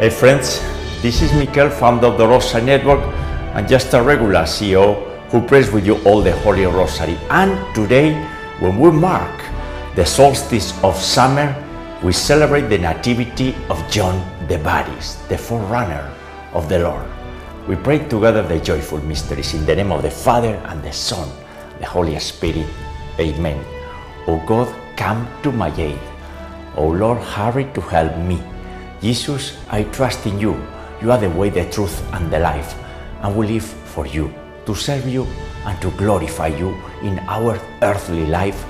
Hey friends, this is Mikel, founder of the Rosary Network and just a regular CEO who prays with you all the Holy Rosary. And today, when we mark the solstice of summer, we celebrate the Nativity of John the Baptist, the forerunner of the Lord. We pray together the joyful mysteries in the name of the Father and the Son, the Holy Spirit. Amen. O God, come to my aid. O Lord, hurry to help me. Jesus, I trust in you. You are the way, the truth, and the life, and we live for you, to serve you and to glorify you in our earthly life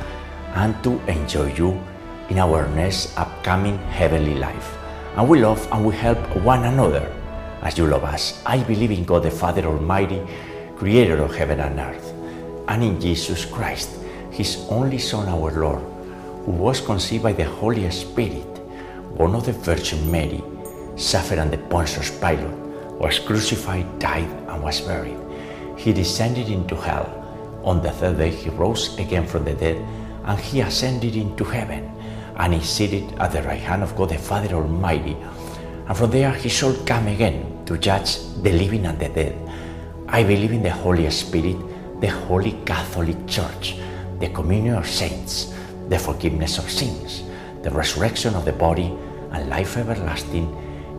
and to enjoy you in our next upcoming heavenly life. And we love and we help one another as you love us. I believe in God the Father Almighty, creator of heaven and earth, and in Jesus Christ, his only Son, our Lord, who was conceived by the Holy Spirit born of the Virgin Mary, suffered under Pontius Pilate, was crucified, died, and was buried. He descended into hell. On the third day, he rose again from the dead, and he ascended into heaven, and is seated at the right hand of God the Father Almighty. And from there, he shall come again to judge the living and the dead. I believe in the Holy Spirit, the Holy Catholic Church, the communion of saints, the forgiveness of sins the resurrection of the body, and life everlasting.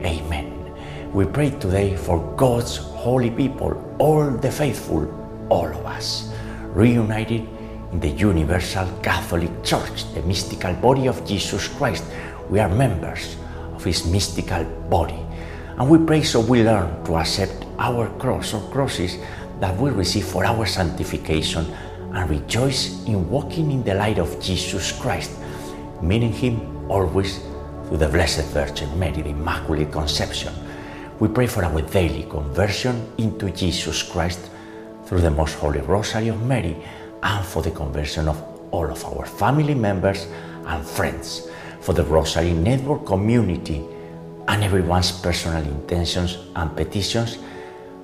Amen. We pray today for God's holy people, all the faithful, all of us, reunited in the universal Catholic Church, the mystical body of Jesus Christ. We are members of his mystical body. And we pray so we learn to accept our cross or crosses that we receive for our sanctification and rejoice in walking in the light of Jesus Christ meaning Him always through the Blessed Virgin Mary, the Immaculate Conception. We pray for our daily conversion into Jesus Christ through the Most Holy Rosary of Mary and for the conversion of all of our family members and friends, for the Rosary Network community and everyone's personal intentions and petitions.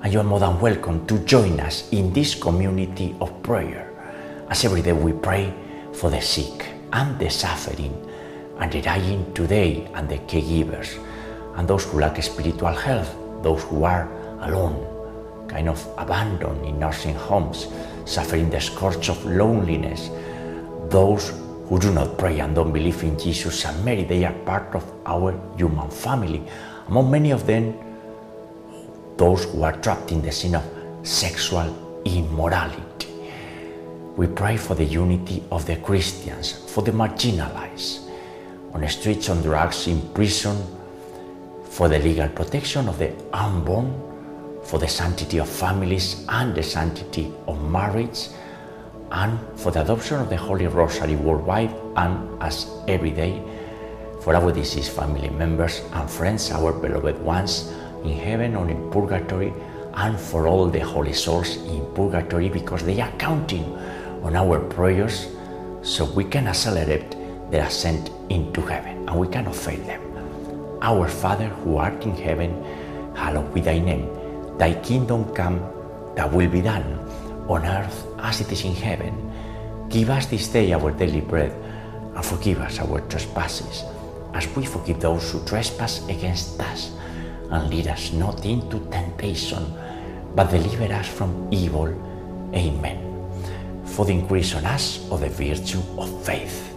And you are more than welcome to join us in this community of prayer as every day we pray for the sick and the suffering and the dying today and the caregivers and those who lack spiritual health, those who are alone, kind of abandoned in nursing homes, suffering the scourge of loneliness, those who do not pray and don't believe in Jesus and Mary, they are part of our human family. Among many of them, those who are trapped in the sin of sexual immorality. We pray for the unity of the Christians, for the marginalized, on the streets, on drugs, in prison, for the legal protection of the unborn, for the sanctity of families and the sanctity of marriage, and for the adoption of the Holy Rosary worldwide and as every day for our deceased family members and friends, our beloved ones in heaven or in purgatory, and for all the holy souls in purgatory because they are counting on our prayers so we can accelerate their ascent into heaven and we cannot fail them. Our Father who art in heaven, hallowed be thy name. Thy kingdom come, thy will be done, on earth as it is in heaven. Give us this day our daily bread, and forgive us our trespasses, as we forgive those who trespass against us. And lead us not into temptation, but deliver us from evil. Amen for the increase on us of the virtue of faith.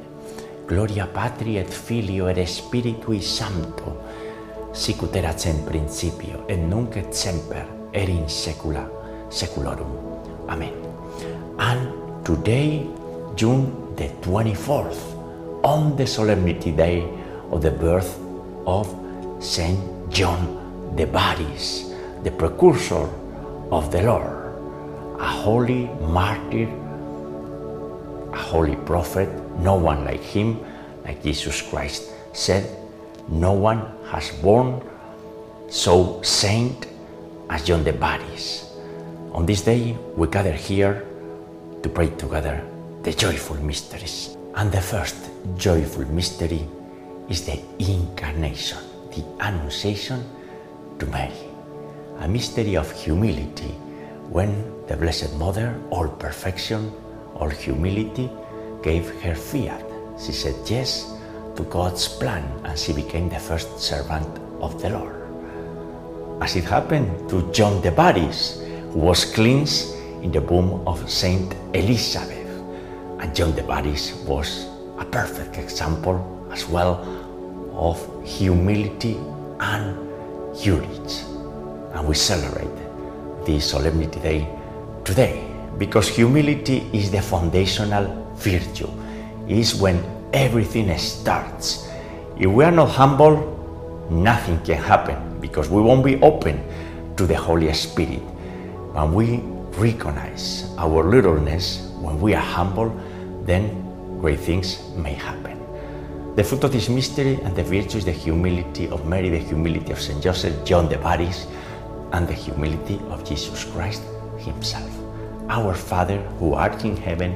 Gloria Patri et Filio et Spiritui Sancto, sicut erat in principio et nunc et semper et in saecula saeculorum. Amen. And today, June the 24th, on the solemnity day of the birth of Saint John the Baptist, the precursor of the Lord, a holy martyr, a holy prophet, no one like him, like Jesus Christ said, no one has born so saint as John the Baptist. On this day, we gather here to pray together the joyful mysteries. And the first joyful mystery is the incarnation, the annunciation to Mary, a mystery of humility when the Blessed Mother, all perfection, all humility, gave her fiat. She said yes to God's plan and she became the first servant of the Lord. As it happened to John the Baptist, who was cleansed in the womb of Saint Elizabeth. And John the Baptist was a perfect example as well of humility and courage. And we celebrate this solemnity day today because humility is the foundational virtue. Is when everything starts. If we are not humble, nothing can happen because we won't be open to the Holy Spirit. When we recognize our littleness, when we are humble, then great things may happen. The fruit of this mystery and the virtue is the humility of Mary, the humility of St. Joseph, John the Baptist, and the humility of Jesus Christ Himself. Our Father, who art in heaven,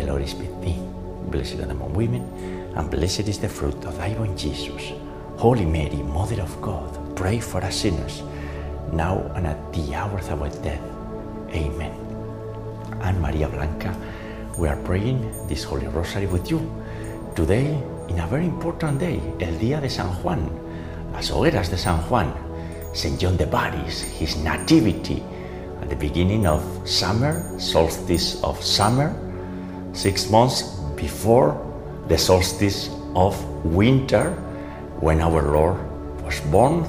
the Lord is with thee. Blessed art among women, and blessed is the fruit of thy womb, Jesus. Holy Mary, Mother of God, pray for us sinners, now and at the hour of our death. Amen. And Maria Blanca, we are praying this Holy Rosary with you. Today, in a very important day, el día de San Juan, las hogueras de San Juan, St. John the Baptist, his nativity at the beginning of summer, solstice of summer, six months before the solstice of winter, when our Lord was born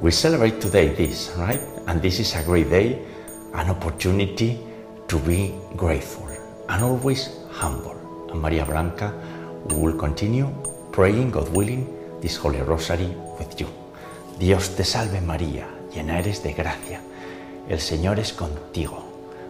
We celebrate today this, right? And this is a great day, an opportunity to be grateful and always humble. And Maria Blanca, will continue praying, God willing, this Holy Rosary with you. Dios te salve María, llena eres de gracia. El Señor es contigo.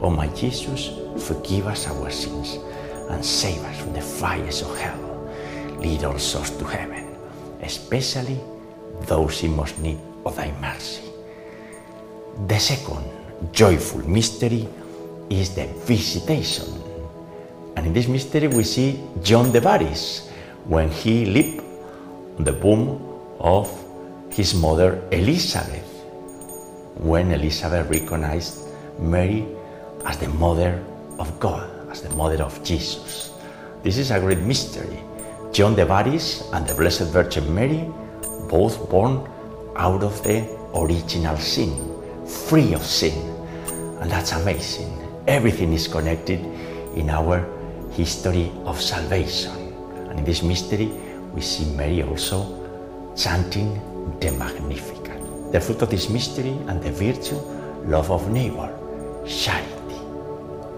O my Jesus, forgive us our sins, and save us from the fires of hell. Lead all souls to heaven especially those in most need of thy mercy. The second joyful mystery is the visitation. And in this mystery, we see John the Baptist when he leaped on the womb of his mother Elizabeth, when Elizabeth recognized Mary as the mother of God, as the mother of Jesus. This is a great mystery. John the Baptist and the Blessed Virgin Mary, both born out of the original sin, free of sin. And that's amazing. Everything is connected in our history of salvation. And in this mystery, we see Mary also chanting the Magnificat. The fruit of this mystery and the virtue, love of neighbor, charity.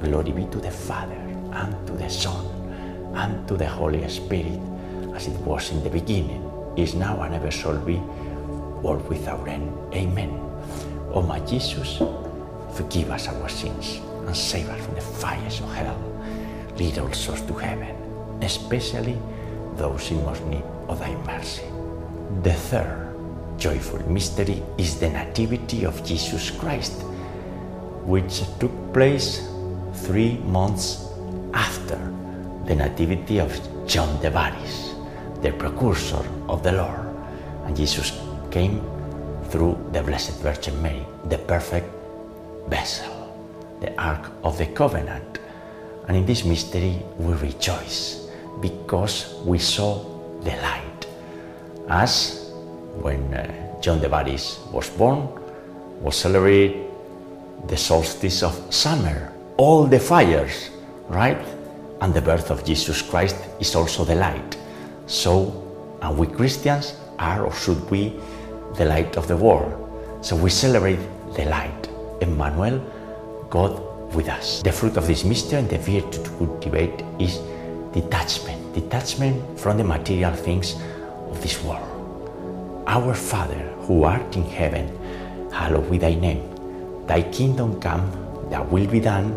Glory be to the Father, and to the Son, and to the Holy Spirit, as it was in the beginning, is now, and ever shall be, world without end. Amen. O my Jesus, forgive us our sins, and save us from the fires of hell. Lead all souls to heaven, especially those in most need of thy mercy. The third joyful mystery is the Nativity of Jesus Christ, which took place three months after the Nativity of John the Baptist, the precursor of the Lord. And Jesus came through the Blessed Virgin Mary, the perfect vessel, the Ark of the Covenant. And in this mystery we rejoice because we saw the light. As when uh, John the Baptist was born, was celebrated the solstice of summer, all the fires, right? And the birth of Jesus Christ is also the light. So, and we Christians are or should be the light of the world. So we celebrate the light, Emmanuel, God with us. The fruit of this mystery and the virtue to cultivate is detachment, detachment from the material things of this world. Our Father, who art in heaven, hallowed be thy name. Thy kingdom come, thy will be done,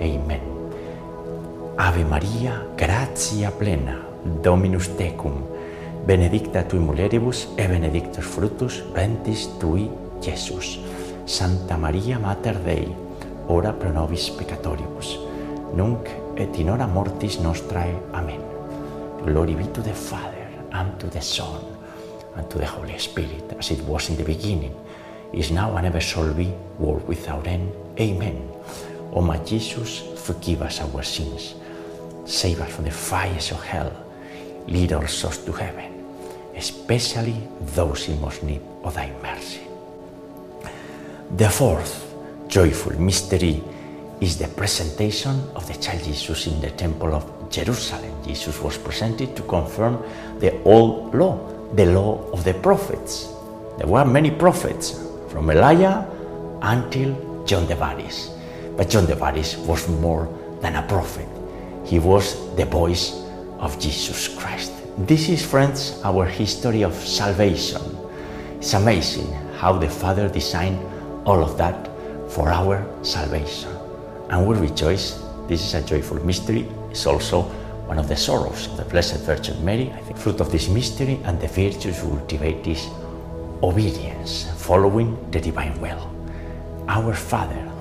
Amen. Ave Maria, gratia plena, Dominus tecum, benedicta tui mulieribus et benedictus fructus ventris tui, Iesus. Santa Maria Mater Dei, ora pro nobis peccatoribus, nunc et in hora mortis nostrae. Amen. Glory be to the Father, and to the Son, and to the Holy Spirit, as it was in the beginning, is now and ever shall be, world without end. Amen. O my Jesus, forgive us our sins. Save us from the fires of hell. Lead our souls to heaven, especially those in most need of thy mercy. The fourth joyful mystery is the presentation of the child Jesus in the temple of Jerusalem. Jesus was presented to confirm the old law, the law of the prophets. There were many prophets, from Elijah until John the Baptist. But John the Baptist was more than a prophet, he was the voice of Jesus Christ. This is, friends, our history of salvation. It's amazing how the Father designed all of that for our salvation. And we rejoice This is a joyful mystery. It's also one of the sorrows of the Blessed Virgin Mary. I think fruit of this mystery and the virtues we cultivate is obedience, following the divine will. Our Father,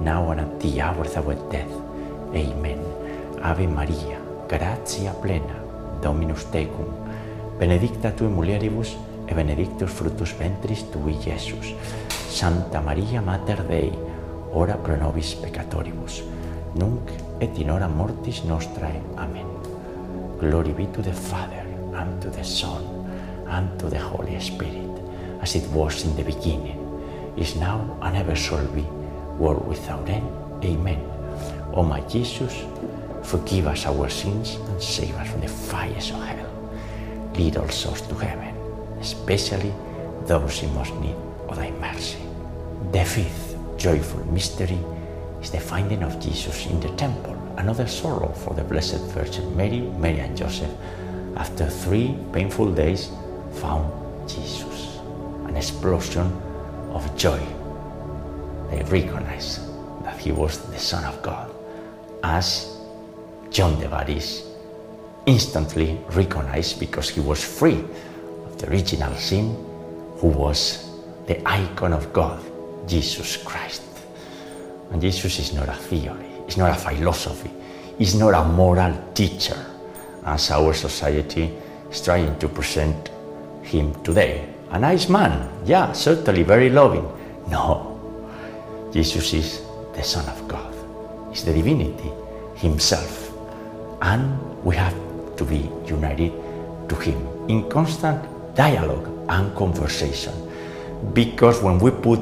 now and at the hour of our death. Amen. Ave Maria, gratia plena, Dominus tecum, benedicta tu in mulieribus, et benedictus fructus ventris tui, Iesus. Santa Maria Mater Dei, ora pro nobis peccatoribus, nunc et in hora mortis nostrae. Amen. Glory be to the Father, and to the Son, and to the Holy Spirit, as it was in the beginning, is now, and ever shall be, world without end. Amen. O my Jesus, forgive us our sins and save us from the fires of hell. Lead all souls to heaven, especially those in most need of thy mercy. The fifth joyful mystery is the finding of Jesus in the temple, another sorrow for the Blessed Virgin Mary, Mary and Joseph, after three painful days, found Jesus. An explosion of joy. They recognized that he was the Son of God, as John the Baptist instantly recognized because he was free of the original sin, who was the icon of God, Jesus Christ. And Jesus is not a theory, it's not a philosophy, it's not a moral teacher, as our society is trying to present him today. A nice man, yeah, certainly very loving. No, Jesus is the Son of God, is the divinity himself. And we have to be united to him in constant dialogue and conversation. Because when we put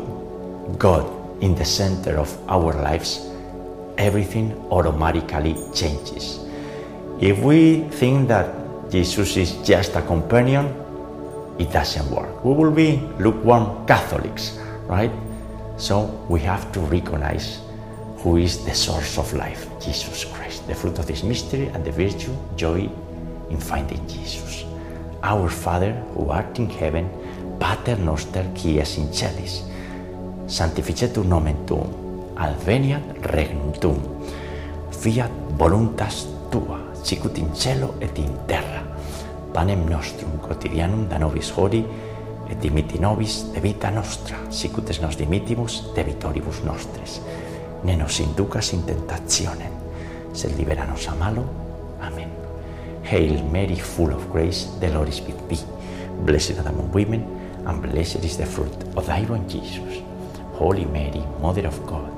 God in the center of our lives, everything automatically changes. If we think that Jesus is just a companion, it doesn't work. We will be lukewarm Catholics, right? So we have to recognize who is the source of life, Jesus Christ, the fruit of this mystery and the virtue, joy in finding Jesus. Our Father, who art in heaven, Pater noster qui es in celis, sanctificetur nomen tuum, adveniat regnum tuum, fiat voluntas tua, sicut in cielo et in terra. Panem nostrum quotidianum da nobis hodie et dimitti nobis de vita nostra, sicut nos dimittimus de vitoribus nostres. Ne nos inducas in tentationem, sed libera nos a malo. Amen. Hail Mary, full of grace, the Lord is with thee. Blessed art among women, and blessed is the fruit of thy womb, Jesus. Holy Mary, Mother of God,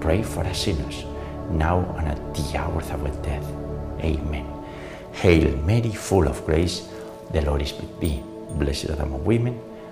pray for us sinners, now and at the hour of our death. Amen. Hail Mary, full of grace, the Lord is with thee. Blessed art among women,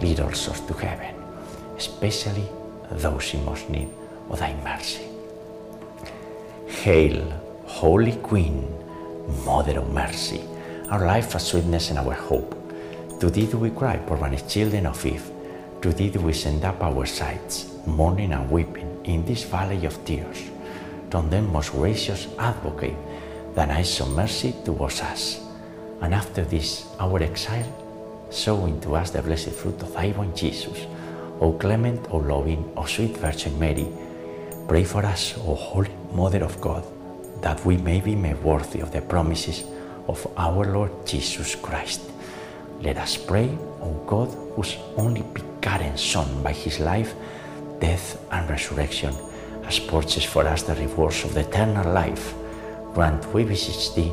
Lead all souls to heaven, especially those in most need of thy mercy. Hail, Holy Queen, Mother of Mercy, our life, our sweetness, and our hope. To thee do we cry, poor banished children of Eve. To thee do we send up our sighs, mourning and weeping in this valley of tears. Turn then, most gracious Advocate, thine eyes of mercy towards us. And after this our exile, sow into us the blessed fruit of thy womb, Jesus. O clement, O loving, O sweet Virgin Mary, pray for us, O Holy Mother of God, that we may be made worthy of the promises of our Lord Jesus Christ. Let us pray, O God, whose only begotten Son, by his life, death, and resurrection, has purchased for us the rewards of the eternal life. Grant, we beseech thee,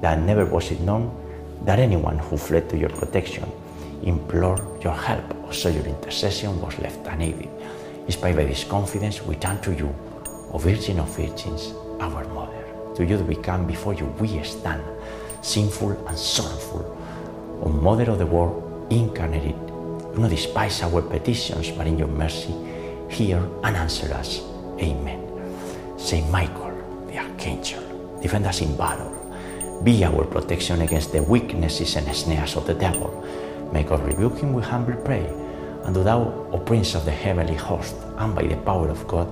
that never was it known that anyone who fled to your protection, implored your help, or sought your intercession was left unaided. Inspired by this confidence, we turn to you, O Virgin of Virgins, our Mother. To you we come, before you we stand, sinful and sorrowful. O Mother of the world, incarnate, do not despise our petitions, but in your mercy, hear and answer us. Amen. Saint Michael, the Archangel, defend us in battle. Be our protection against the weaknesses and snares of the devil. May God rebuke him, we humbly pray. And do thou, O Prince of the heavenly host, and by the power of God,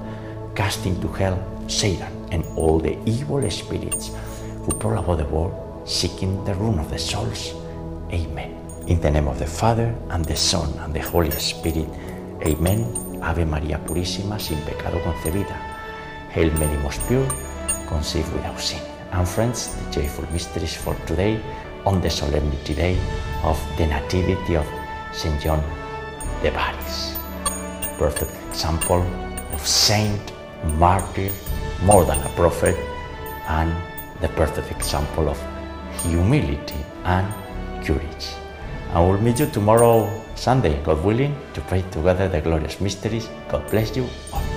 cast into hell Satan and all the evil spirits who prowl about the world, seeking the ruin of the souls. Amen. In the name of the Father, and the Son, and the Holy Spirit. Amen. Ave María Purísima, sin pecado concebida. Hail Mary, most pure, conceived without sin. And friends, the joyful mysteries for today on the solemnity day of the Nativity of St. John the Baptist. Perfect example of saint, martyr, more than a prophet, and the perfect example of humility and courage. And we'll meet you tomorrow, Sunday, God willing, to pray together the glorious mysteries. God bless you all.